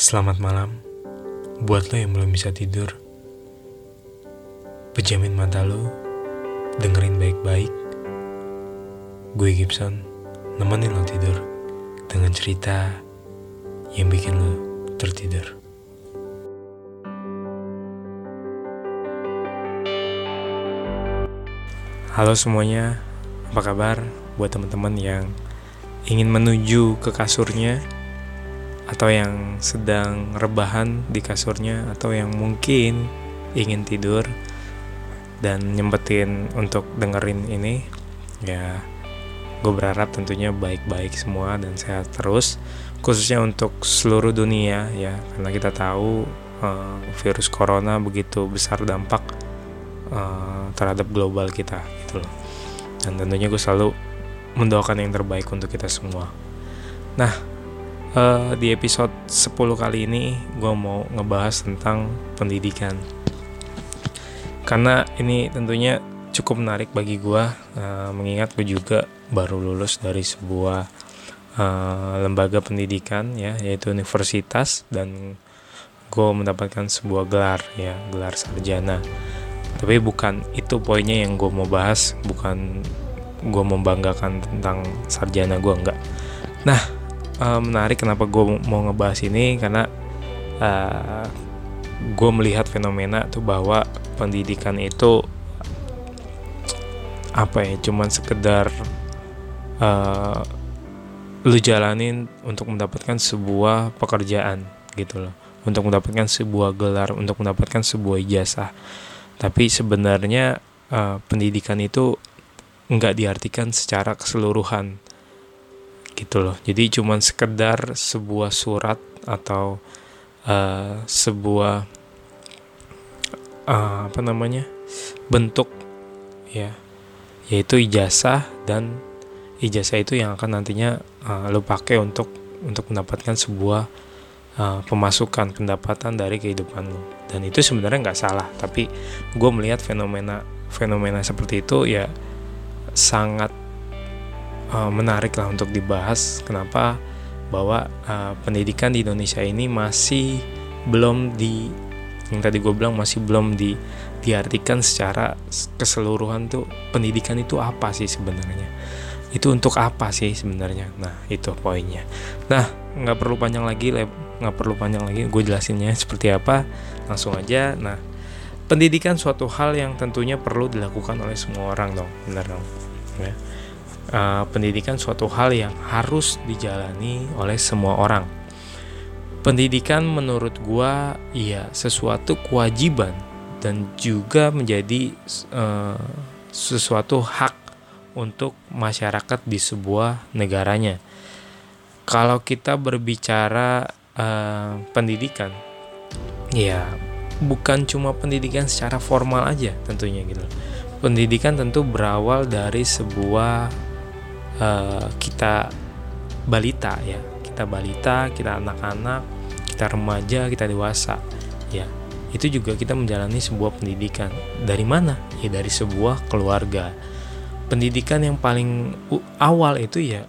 Selamat malam buat lo yang belum bisa tidur. Pejamin mata lo, dengerin baik-baik. Gue Gibson, nemenin lo tidur dengan cerita yang bikin lo tertidur. Halo semuanya, apa kabar buat teman-teman yang ingin menuju ke kasurnya atau yang sedang rebahan di kasurnya atau yang mungkin ingin tidur dan nyempetin untuk dengerin ini ya gue berharap tentunya baik-baik semua dan sehat terus khususnya untuk seluruh dunia ya. Karena kita tahu uh, virus corona begitu besar dampak uh, terhadap global kita gitu loh. Dan tentunya gue selalu mendoakan yang terbaik untuk kita semua. Nah uh, di episode 10 kali ini gue mau ngebahas tentang pendidikan. Karena ini tentunya cukup menarik bagi gue uh, mengingat gue juga baru lulus dari sebuah uh, lembaga pendidikan ya yaitu universitas dan gue mendapatkan sebuah gelar ya gelar sarjana. Tapi bukan itu poinnya yang gue mau bahas bukan gue membanggakan tentang sarjana gue enggak. Nah uh, menarik kenapa gue mau ngebahas ini karena uh, eh, gue melihat fenomena tuh bahwa pendidikan itu apa ya cuman sekedar uh, lu jalanin untuk mendapatkan sebuah pekerjaan gitu loh. Untuk mendapatkan sebuah gelar untuk mendapatkan sebuah ijazah. Tapi sebenarnya uh, pendidikan itu nggak diartikan secara keseluruhan gitu loh. Jadi cuman sekedar sebuah surat atau uh, sebuah uh, apa namanya bentuk ya yaitu ijazah dan ijazah itu yang akan nantinya uh, lo pakai untuk untuk mendapatkan sebuah uh, pemasukan pendapatan dari kehidupan lo. Dan itu sebenarnya nggak salah tapi gue melihat fenomena fenomena seperti itu ya sangat uh, menarik lah untuk dibahas. Kenapa? Bahwa uh, pendidikan di Indonesia ini masih belum di yang tadi gue bilang masih belum di diartikan secara keseluruhan tuh pendidikan itu apa sih sebenarnya? Itu untuk apa sih sebenarnya? Nah itu poinnya. Nah nggak perlu panjang lagi nggak perlu panjang lagi gue jelasinnya seperti apa langsung aja. Nah pendidikan suatu hal yang tentunya perlu dilakukan oleh semua orang dong benar dong? Ya uh, pendidikan suatu hal yang harus dijalani oleh semua orang. Pendidikan menurut gua ya sesuatu kewajiban dan juga menjadi uh, sesuatu hak untuk masyarakat di sebuah negaranya. Kalau kita berbicara uh, pendidikan, ya bukan cuma pendidikan secara formal aja tentunya gitu. Pendidikan tentu berawal dari sebuah uh, kita balita ya. Kita balita kita anak-anak kita remaja kita dewasa ya. Itu juga kita menjalani sebuah pendidikan. Dari mana? Ya dari sebuah keluarga. Pendidikan yang paling awal itu ya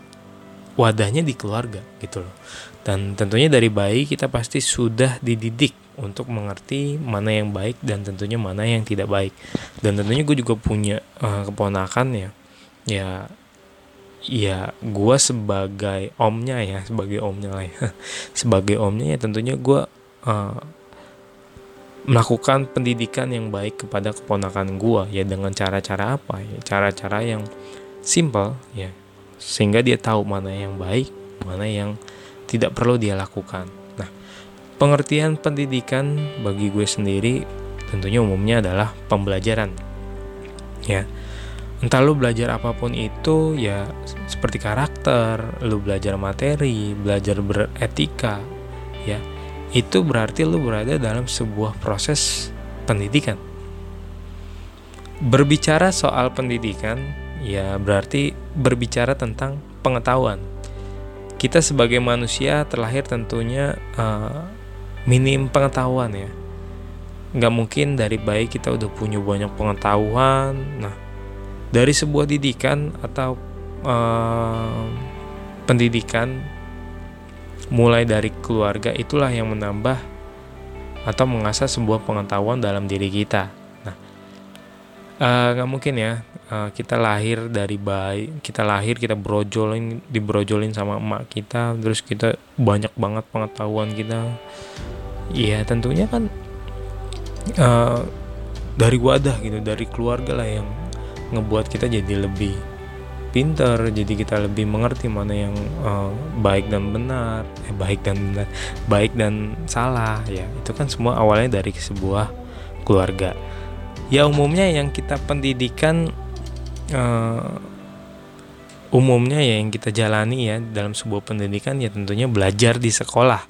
wadahnya di keluarga gitu loh. Dan tentunya dari bayi kita pasti sudah dididik untuk mengerti mana yang baik dan tentunya mana yang tidak baik. Dan tentunya gue juga punya uh, keponakan ya. Ya ya gue sebagai omnya ya sebagai omnya lah ya. Sebagai omnya ya tentunya gue uh, melakukan pendidikan yang baik kepada keponakan gue ya dengan cara-cara apa ya? Cara-cara yang simple ya sehingga dia tahu mana yang baik mana yang tidak perlu dia lakukan. Nah pengertian pendidikan bagi gue sendiri tentunya umumnya adalah pembelajaran ya entah lu belajar apa pun itu ya seperti karakter, lu belajar materi, belajar beretika, ya itu berarti lu berada dalam sebuah proses pendidikan. Berbicara soal pendidikan, ya berarti berbicara tentang pengetahuan. Kita sebagai manusia terlahir tentunya uh, minim pengetahuan ya. Nggak mungkin dari bayi kita udah punya banyak pengetahuan. Nah, dari sebuah didikan atau uh, pendidikan mulai dari keluarga itulah yang menambah atau mengasah sebuah pengetahuan dalam diri kita. Nah, eh, nggak mungkin ya uh, kita lahir dari bayi, kita lahir kita brojolin, dibrojolin sama emak kita, terus kita banyak banget pengetahuan kita. Iya tentunya kan uh, dari wadah gitu, dari keluarga lah yang ngebuat kita jadi lebih pinter jadi kita lebih mengerti mana yang uh, baik dan benar eh baik dan benar baik dan salah ya. Itu kan semua awalnya dari sebuah keluarga. Ya umumnya yang kita pendidikan uh, umumnya ya yang kita jalani ya dalam sebuah pendidikan ya tentunya belajar di sekolah.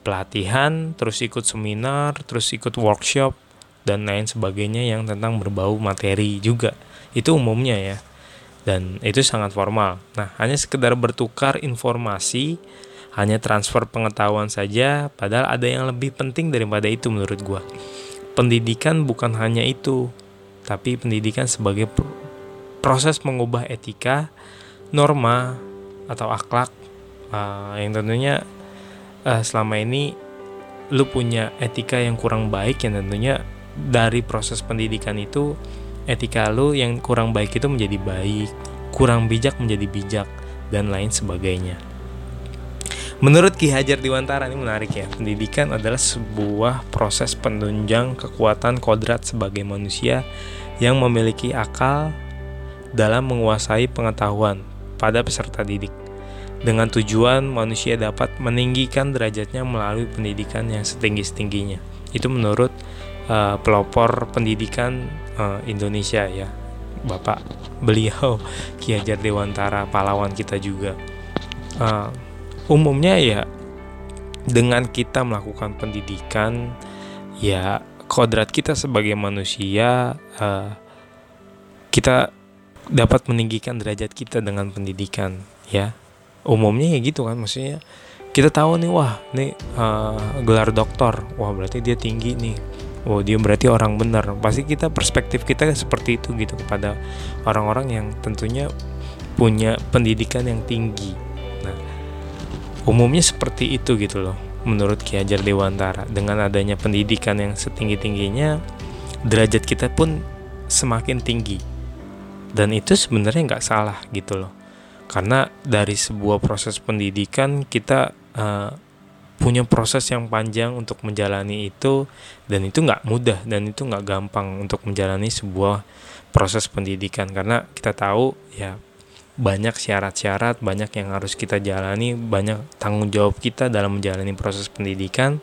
Pelatihan terus ikut seminar terus ikut workshop dan lain sebagainya yang tentang berbau materi juga itu umumnya ya dan itu sangat formal. Nah, hanya sekedar bertukar informasi, hanya transfer pengetahuan saja, padahal ada yang lebih penting daripada itu menurut gua. Pendidikan bukan hanya itu, tapi pendidikan sebagai proses mengubah etika, norma atau akhlak uh, yang tentunya uh, selama ini lu punya etika yang kurang baik yang tentunya dari proses pendidikan itu etika lu yang kurang baik itu menjadi baik, kurang bijak menjadi bijak, dan lain sebagainya. Menurut Ki Hajar Diwantara ini menarik ya, pendidikan adalah sebuah proses penunjang kekuatan kodrat sebagai manusia yang memiliki akal dalam menguasai pengetahuan pada peserta didik. Dengan tujuan manusia dapat meninggikan derajatnya melalui pendidikan yang setinggi-setingginya. Itu menurut uh, pelopor pendidikan uh, Indonesia ya. Bapak beliau Ki Hajar Dewantara pahlawan kita juga. Uh, umumnya ya dengan kita melakukan pendidikan ya kodrat kita sebagai manusia uh, kita dapat meninggikan derajat kita dengan pendidikan ya. Umumnya ya gitu kan maksudnya kita tahu nih wah nih uh, gelar doktor wah berarti dia tinggi nih oh dia berarti orang benar. Pasti kita perspektif kita seperti itu gitu kepada orang-orang yang tentunya punya pendidikan yang tinggi. Nah umumnya seperti itu gitu loh menurut Ki Hajar Dewantara. Dengan adanya pendidikan yang setinggi tingginya derajat kita pun semakin tinggi. Dan itu sebenarnya nggak salah gitu loh. Karena dari sebuah proses pendidikan kita uh, punya proses yang panjang untuk menjalani itu dan itu nggak mudah dan itu nggak gampang untuk menjalani sebuah proses pendidikan. Karena kita tahu ya banyak syarat-syarat banyak yang harus kita jalani banyak tanggung jawab kita dalam menjalani proses pendidikan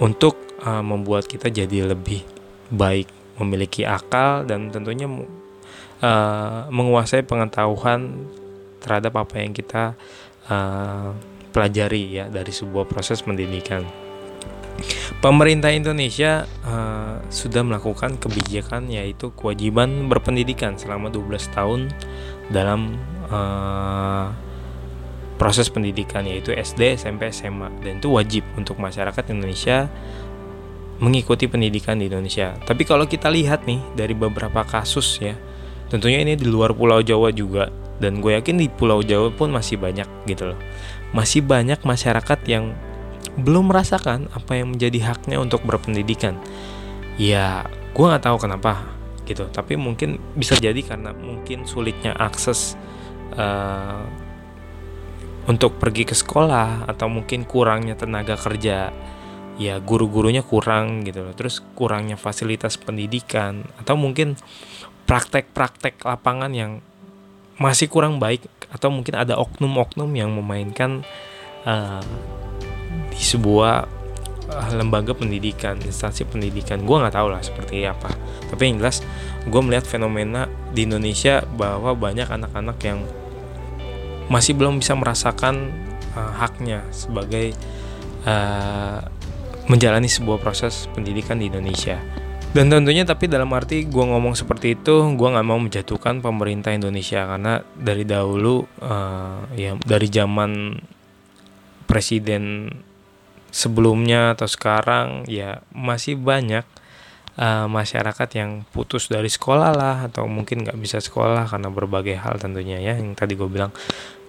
untuk uh, membuat kita jadi lebih baik memiliki akal dan tentunya uh, menguasai pengetahuan terhadap apa yang kita uh, pelajari ya dari sebuah proses pendidikan. Pemerintah Indonesia uh, sudah melakukan kebijakan yaitu kewajiban berpendidikan selama 12 tahun dalam uh, proses pendidikan yaitu SD, SMP, SMA dan itu wajib untuk masyarakat Indonesia mengikuti pendidikan di Indonesia. Tapi kalau kita lihat nih dari beberapa kasus ya, tentunya ini di luar Pulau Jawa juga dan gue yakin di Pulau Jawa pun masih banyak gitu loh masih banyak masyarakat yang belum merasakan apa yang menjadi haknya untuk berpendidikan. Ya, gue nggak tahu kenapa gitu. Tapi mungkin bisa jadi karena mungkin sulitnya akses uh, untuk pergi ke sekolah atau mungkin kurangnya tenaga kerja. Ya, guru-gurunya kurang gitu loh. Terus kurangnya fasilitas pendidikan atau mungkin praktek-praktek lapangan yang masih kurang baik atau mungkin ada oknum-oknum yang memainkan uh, di sebuah uh, lembaga pendidikan instansi pendidikan. Gue nggak tahu lah seperti apa. Tapi yang jelas gue melihat fenomena di Indonesia bahwa banyak anak-anak yang masih belum bisa merasakan uh, haknya sebagai uh, menjalani sebuah proses pendidikan di Indonesia dan tentunya tapi dalam arti gue ngomong seperti itu gue nggak mau menjatuhkan pemerintah Indonesia. Karena dari dahulu uh, ya dari zaman presiden sebelumnya atau sekarang ya masih banyak uh, masyarakat yang putus dari sekolah lah atau mungkin nggak bisa sekolah karena berbagai hal tentunya ya yang tadi gue bilang.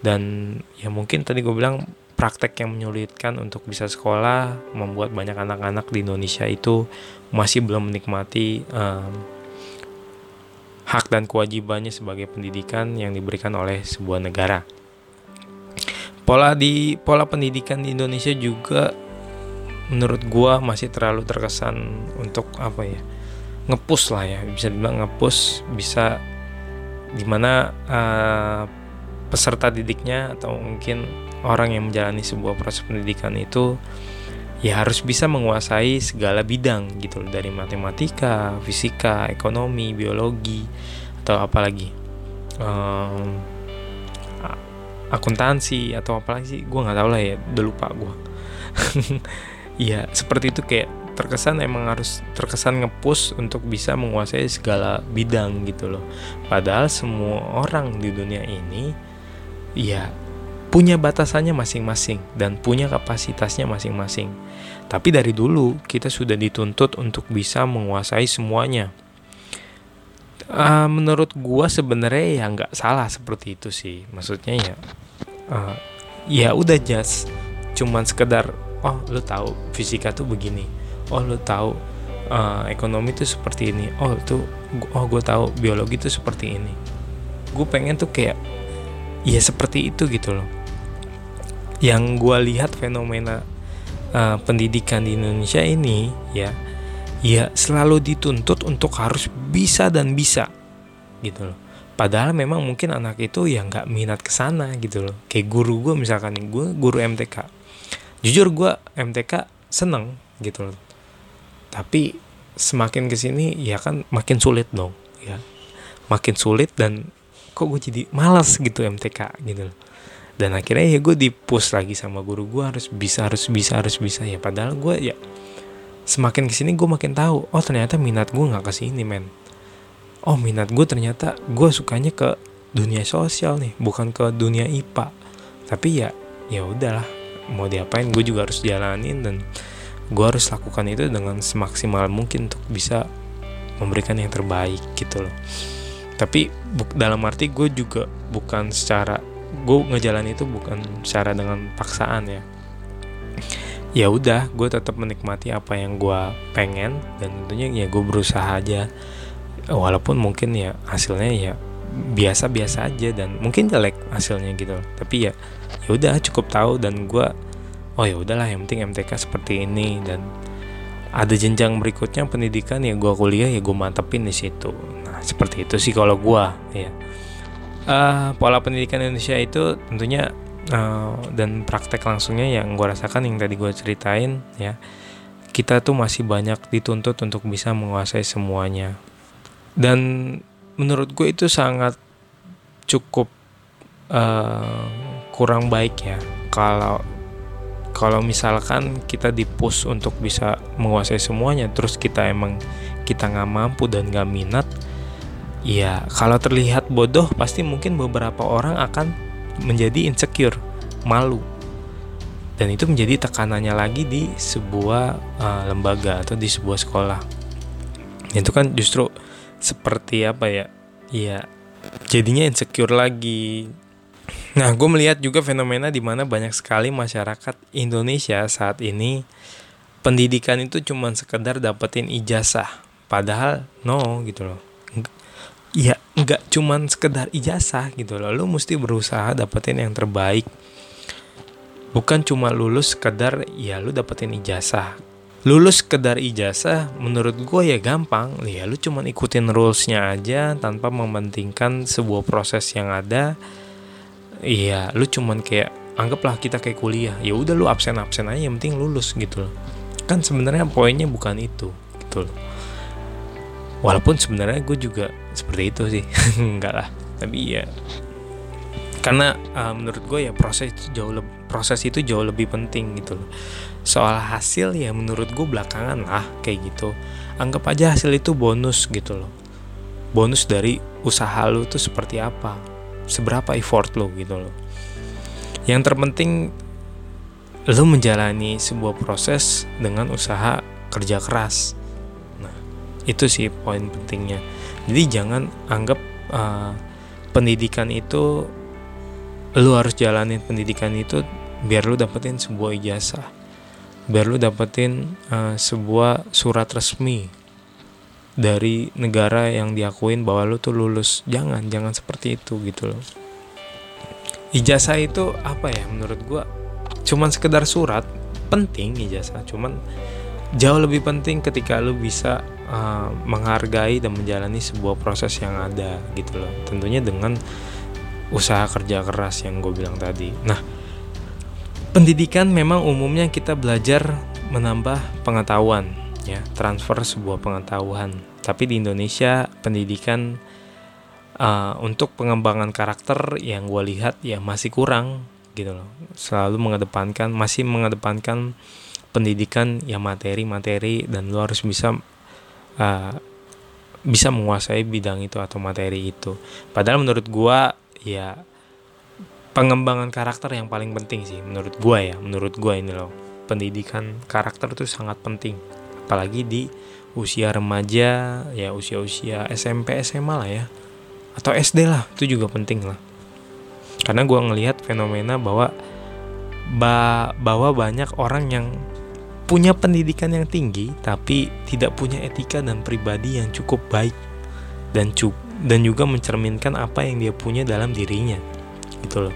Dan ya mungkin tadi gue bilang praktek yang menyulitkan untuk bisa sekolah membuat banyak anak-anak di Indonesia itu masih belum menikmati um, hak dan kewajibannya sebagai pendidikan yang diberikan oleh sebuah negara. Pola di pola pendidikan di Indonesia juga menurut gua masih terlalu terkesan untuk apa ya? ngepus lah ya, bisa dibilang ngepus bisa di mana uh, peserta didiknya atau mungkin orang yang menjalani sebuah proses pendidikan itu ya harus bisa menguasai segala bidang gitu loh. Dari matematika, fisika, ekonomi, biologi atau apalagi. Um, akuntansi atau apalagi sih gue nggak tahu lah ya udah lupa gue ya seperti itu kayak terkesan emang harus terkesan ngepush untuk bisa menguasai segala bidang gitu loh. Padahal semua orang di dunia ini ya punya batasannya masing-masing dan punya kapasitasnya masing-masing. Tapi dari dulu kita sudah dituntut untuk bisa menguasai semuanya. Uh, menurut gua sebenarnya ya nggak salah seperti itu sih. Maksudnya ya, uh, ya udah just cuman sekedar oh lu tahu fisika tuh begini, oh lu tahu uh, ekonomi tuh seperti ini, oh tuh oh gue tahu biologi tuh seperti ini. Gue pengen tuh kayak ya seperti itu gitu loh. Yang gue lihat fenomena uh, pendidikan di Indonesia ini ya ya selalu dituntut untuk harus bisa dan bisa gitu loh. Padahal memang mungkin anak itu ya nggak minat ke sana gitu loh. Kayak guru gue misalkan gue guru MTK jujur gue MTK seneng gitu loh. Tapi semakin ke sini ya kan makin sulit dong ya. Makin sulit dan kok gue jadi malas gitu MTK gitu loh. Dan akhirnya ya gue dipus lagi sama guru gue harus bisa harus bisa harus bisa. Ya padahal gue ya semakin ke sini gue makin tahu oh ternyata minat gue nggak ke sini men. Oh minat gue ternyata gue sukanya ke dunia sosial nih bukan ke dunia IPA tapi ya ya udahlah mau diapain gue juga harus jalanin dan gue harus lakukan itu dengan semaksimal mungkin untuk bisa memberikan yang terbaik gitu loh tapi dalam arti gue juga bukan secara gue ngejalan itu bukan secara dengan paksaan ya. Ya udah gue tetap menikmati apa yang gue pengen dan tentunya ya gue berusaha aja. Walaupun mungkin ya hasilnya ya biasa-biasa aja dan mungkin jelek hasilnya gitu. Tapi ya ya udah cukup tahu dan gue oh ya udahlah yang penting MTK seperti ini dan ada jenjang berikutnya pendidikan ya gue kuliah ya gue mantepin di situ seperti itu sih kalau gua ya uh, pola pendidikan Indonesia itu tentunya uh, dan praktek langsungnya yang gua rasakan yang tadi gua ceritain ya kita tuh masih banyak dituntut untuk bisa menguasai semuanya. Dan menurut gue itu sangat cukup uh, kurang baik ya. Kalau kalau misalkan kita dipush untuk bisa menguasai semuanya terus kita emang kita nggak mampu dan nggak minat Ya, kalau terlihat bodoh, pasti mungkin beberapa orang akan menjadi insecure, malu. Dan itu menjadi tekanannya lagi di sebuah uh, lembaga atau di sebuah sekolah. Itu kan justru seperti apa ya? Ya, jadinya insecure lagi. Nah, gue melihat juga fenomena di mana banyak sekali masyarakat Indonesia saat ini pendidikan itu cuma sekedar dapetin ijazah. Padahal no gitu loh ya nggak cuman sekedar ijazah gitu loh. Lu mesti berusaha dapetin yang terbaik. Bukan cuma lulus sekedar ya lu dapetin ijazah. Lulus sekedar ijazah menurut gue ya gampang. Ya lu cuman ikutin rulesnya aja tanpa mementingkan sebuah proses yang ada. Iya lu cuman kayak anggaplah kita kayak kuliah. Ya udah lu absen absen aja yang penting lulus gitu loh. Kan sebenarnya poinnya bukan itu gitu loh walaupun sebenarnya gue juga seperti itu sih. Enggak lah tapi ya karena uh, menurut gue ya proses jauh lebih proses itu jauh lebih penting gitu loh. Soal hasil ya menurut gue belakangan lah kayak gitu. Anggap aja hasil itu bonus gitu loh. Bonus dari usaha lo tuh seperti apa. Seberapa effort lo gitu loh. Yang terpenting lo menjalani sebuah proses dengan usaha kerja keras itu sih poin pentingnya. Jadi jangan anggap uh, pendidikan itu lu harus jalanin pendidikan itu biar lu dapetin sebuah ijazah. Biar lu dapetin uh, sebuah surat resmi dari negara yang diakuin bahwa lu tuh lulus. Jangan jangan seperti itu gitu loh. Ijazah itu apa ya menurut gua? Cuman sekedar surat penting ijazah. Cuman jauh lebih penting ketika lu bisa uh, menghargai dan menjalani sebuah proses yang ada gitu loh. Tentunya dengan usaha kerja keras yang gue bilang tadi. Nah pendidikan memang umumnya kita belajar menambah pengetahuan ya. Transfer sebuah pengetahuan. Tapi di Indonesia pendidikan uh, untuk pengembangan karakter yang gue lihat ya masih kurang gitu loh. Selalu mengedepankan masih mengedepankan pendidikan ya materi-materi dan lo harus bisa uh, bisa menguasai bidang itu atau materi itu. Padahal menurut gue ya pengembangan karakter yang paling penting sih menurut gue ya menurut gue ini loh. Pendidikan karakter itu sangat penting. Apalagi di usia remaja ya usia-usia SMP SMA lah ya. Atau SD lah itu juga penting lah. Karena gue ngelihat fenomena bahwa ba bahwa banyak orang yang punya pendidikan yang tinggi tapi tidak punya etika dan pribadi yang cukup baik dan dan juga mencerminkan apa yang dia punya dalam dirinya gitu loh.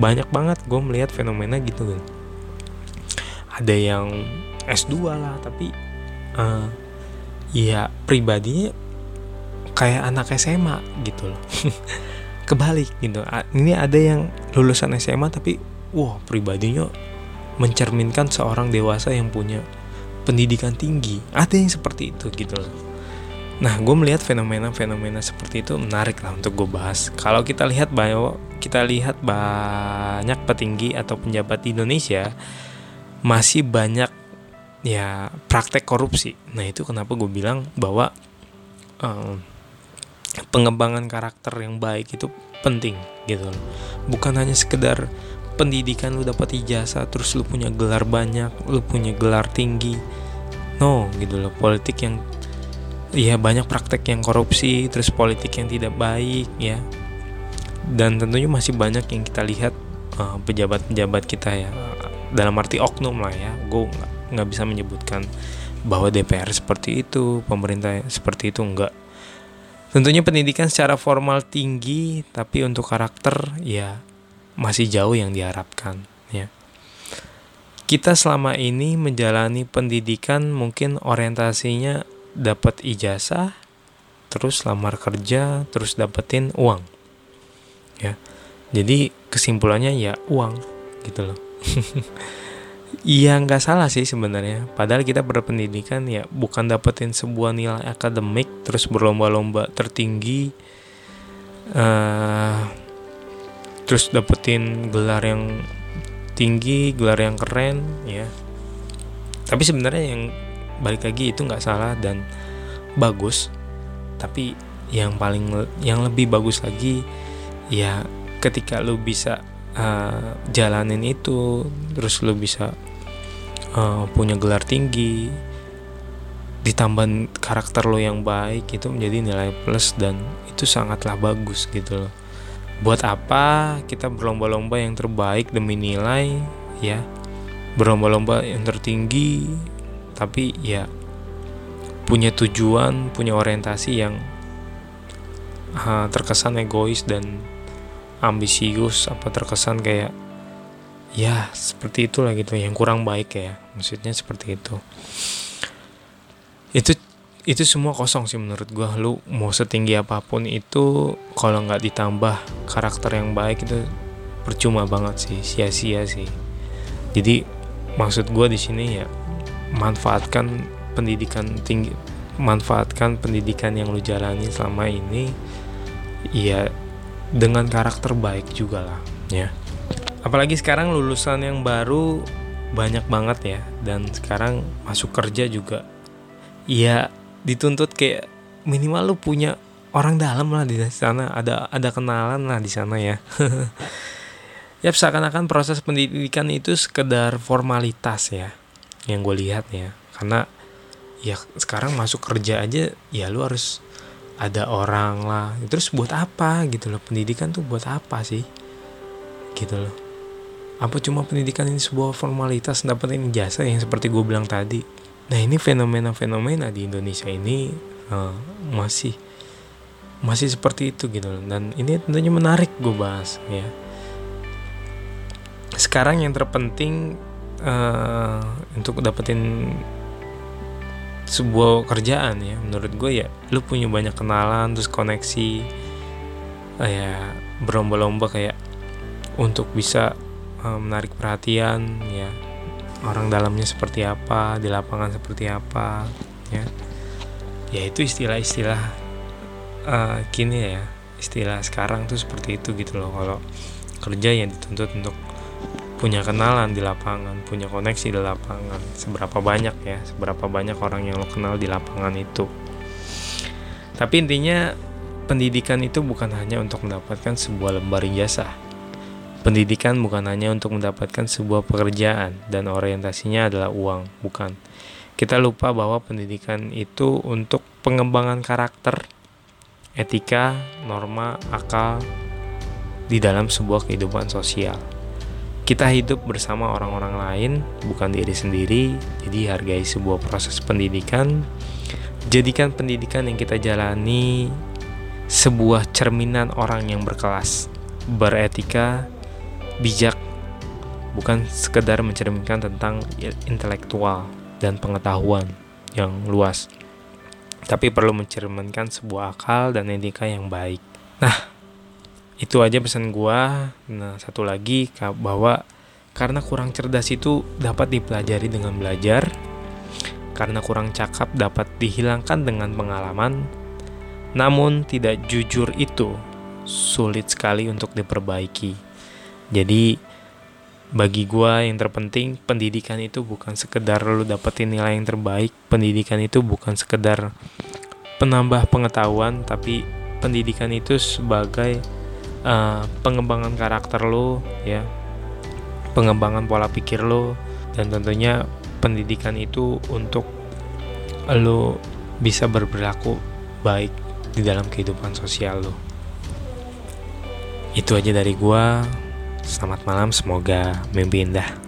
Banyak banget gue melihat fenomena gitu kan ada yang S2 lah tapi uh, ya pribadinya kayak anak SMA gitu loh. Kebalik gitu. Ini ada yang lulusan SMA tapi wah pribadinya mencerminkan seorang dewasa yang punya pendidikan tinggi ada yang seperti itu gitu loh Nah, gue melihat fenomena-fenomena seperti itu menarik lah untuk gue bahas. Kalau kita lihat bahwa kita lihat banyak petinggi atau penjabat di Indonesia masih banyak ya praktek korupsi. Nah, itu kenapa gue bilang bahwa um, pengembangan karakter yang baik itu penting gitu loh. Bukan hanya sekedar pendidikan lu dapat ijazah terus lu punya gelar banyak, lu punya gelar tinggi. No, gitu loh. Politik yang ya banyak praktek yang korupsi terus politik yang tidak baik ya dan tentunya masih banyak yang kita lihat uh, pejabat-pejabat kita ya dalam arti oknum lah ya gue nggak bisa menyebutkan bahwa DPR seperti itu pemerintah seperti itu enggak tentunya pendidikan secara formal tinggi tapi untuk karakter ya masih jauh yang diharapkan ya. Kita selama ini menjalani pendidikan mungkin orientasinya dapat ijazah terus lamar kerja terus dapetin uang ya. Jadi kesimpulannya ya uang gitu loh. Iya nggak salah sih sebenarnya. Padahal kita berpendidikan ya bukan dapetin sebuah nilai akademik terus berlomba-lomba tertinggi, uh, terus dapetin gelar yang tinggi, gelar yang keren ya. Tapi sebenarnya yang balik lagi itu nggak salah dan bagus tapi yang paling yang lebih bagus lagi ya ketika lu bisa uh, jalanin itu terus lu bisa uh, punya gelar tinggi ditambah karakter lo yang baik itu menjadi nilai plus dan itu sangatlah bagus gitu loh buat apa kita berlomba-lomba yang terbaik demi nilai ya? Berlomba-lomba yang tertinggi tapi ya punya tujuan punya orientasi yang uh, terkesan egois dan ambisius apa terkesan kayak ya seperti itulah gitu yang kurang baik ya. Maksudnya seperti itu. Itu itu semua kosong sih menurut gua. Lu mau setinggi apa pun itu kalau nggak ditambah karakter yang baik itu percuma banget sih sia-sia sih. Jadi maksud gua di sini ya manfaatkan pendidikan tinggi manfaatkan pendidikan yang lu jalani selama ini ya dengan karakter baik juga lah ya. Apalagi sekarang lulusan yang baru banyak banget ya dan sekarang masuk kerja juga ya dituntut kayak minimal lu punya orang dalam lah di sana ada ada kenalan lah di sana ya. Ya seakan-akan proses pendidikan itu sekedar formalitas ya yang gue lihat ya. Karena ya sekarang masuk kerja aja ya lu harus ada orang lah. Terus buat apa gitu loh? Pendidikan tuh buat apa sih? Gitu loh. Apa cuma pendidikan ini sebuah formalitas dapetin jasa yang seperti gue bilang tadi nah ini fenomena-fenomena di Indonesia ini uh, masih masih seperti itu gitu loh. Dan ini tentunya menarik gue bahas ya. Sekarang yang terpenting uh, untuk dapetin sebuah kerjaan ya menurut gue ya lu punya banyak kenalan terus koneksi uh, ya berlomba-lomba kayak untuk bisa uh, menarik perhatian ya orang dalamnya seperti apa di lapangan seperti apa ya ya itu istilah-istilah uh, kini ya istilah sekarang tuh seperti itu gitu loh kalau kerja yang dituntut untuk punya kenalan di lapangan, punya koneksi di lapangan. Seberapa banyak ya, seberapa banyak orang yang lo kenal di lapangan itu. Tapi intinya pendidikan itu bukan hanya untuk mendapatkan sebuah lembar ijazah. Pendidikan bukan hanya untuk mendapatkan sebuah pekerjaan dan orientasinya adalah uang, bukan. Kita lupa bahwa pendidikan itu untuk pengembangan karakter, etika, norma, akal di dalam sebuah kehidupan sosial. Kita hidup bersama orang-orang lain, bukan diri sendiri. Jadi hargai sebuah proses pendidikan. Jadikan pendidikan yang kita jalani sebuah cerminan orang yang berkelas, beretika, bijak, bukan sekedar mencerminkan tentang intelektual dan pengetahuan yang luas, tapi perlu mencerminkan sebuah akal dan etika yang baik. Nah, itu aja pesan gua nah satu lagi bahwa karena kurang cerdas itu dapat dipelajari dengan belajar karena kurang cakap dapat dihilangkan dengan pengalaman namun tidak jujur itu sulit sekali untuk diperbaiki jadi bagi gua yang terpenting pendidikan itu bukan sekedar lu dapetin nilai yang terbaik. Pendidikan itu bukan sekedar penambah pengetahuan tapi pendidikan itu sebagai uh, pengembangan karakter lo ya. Pengembangan pola pikir lo dan tentunya pendidikan itu untuk lo bisa berperilaku baik di dalam kehidupan sosial lo itu aja dari gua selamat malam semoga mimpi indah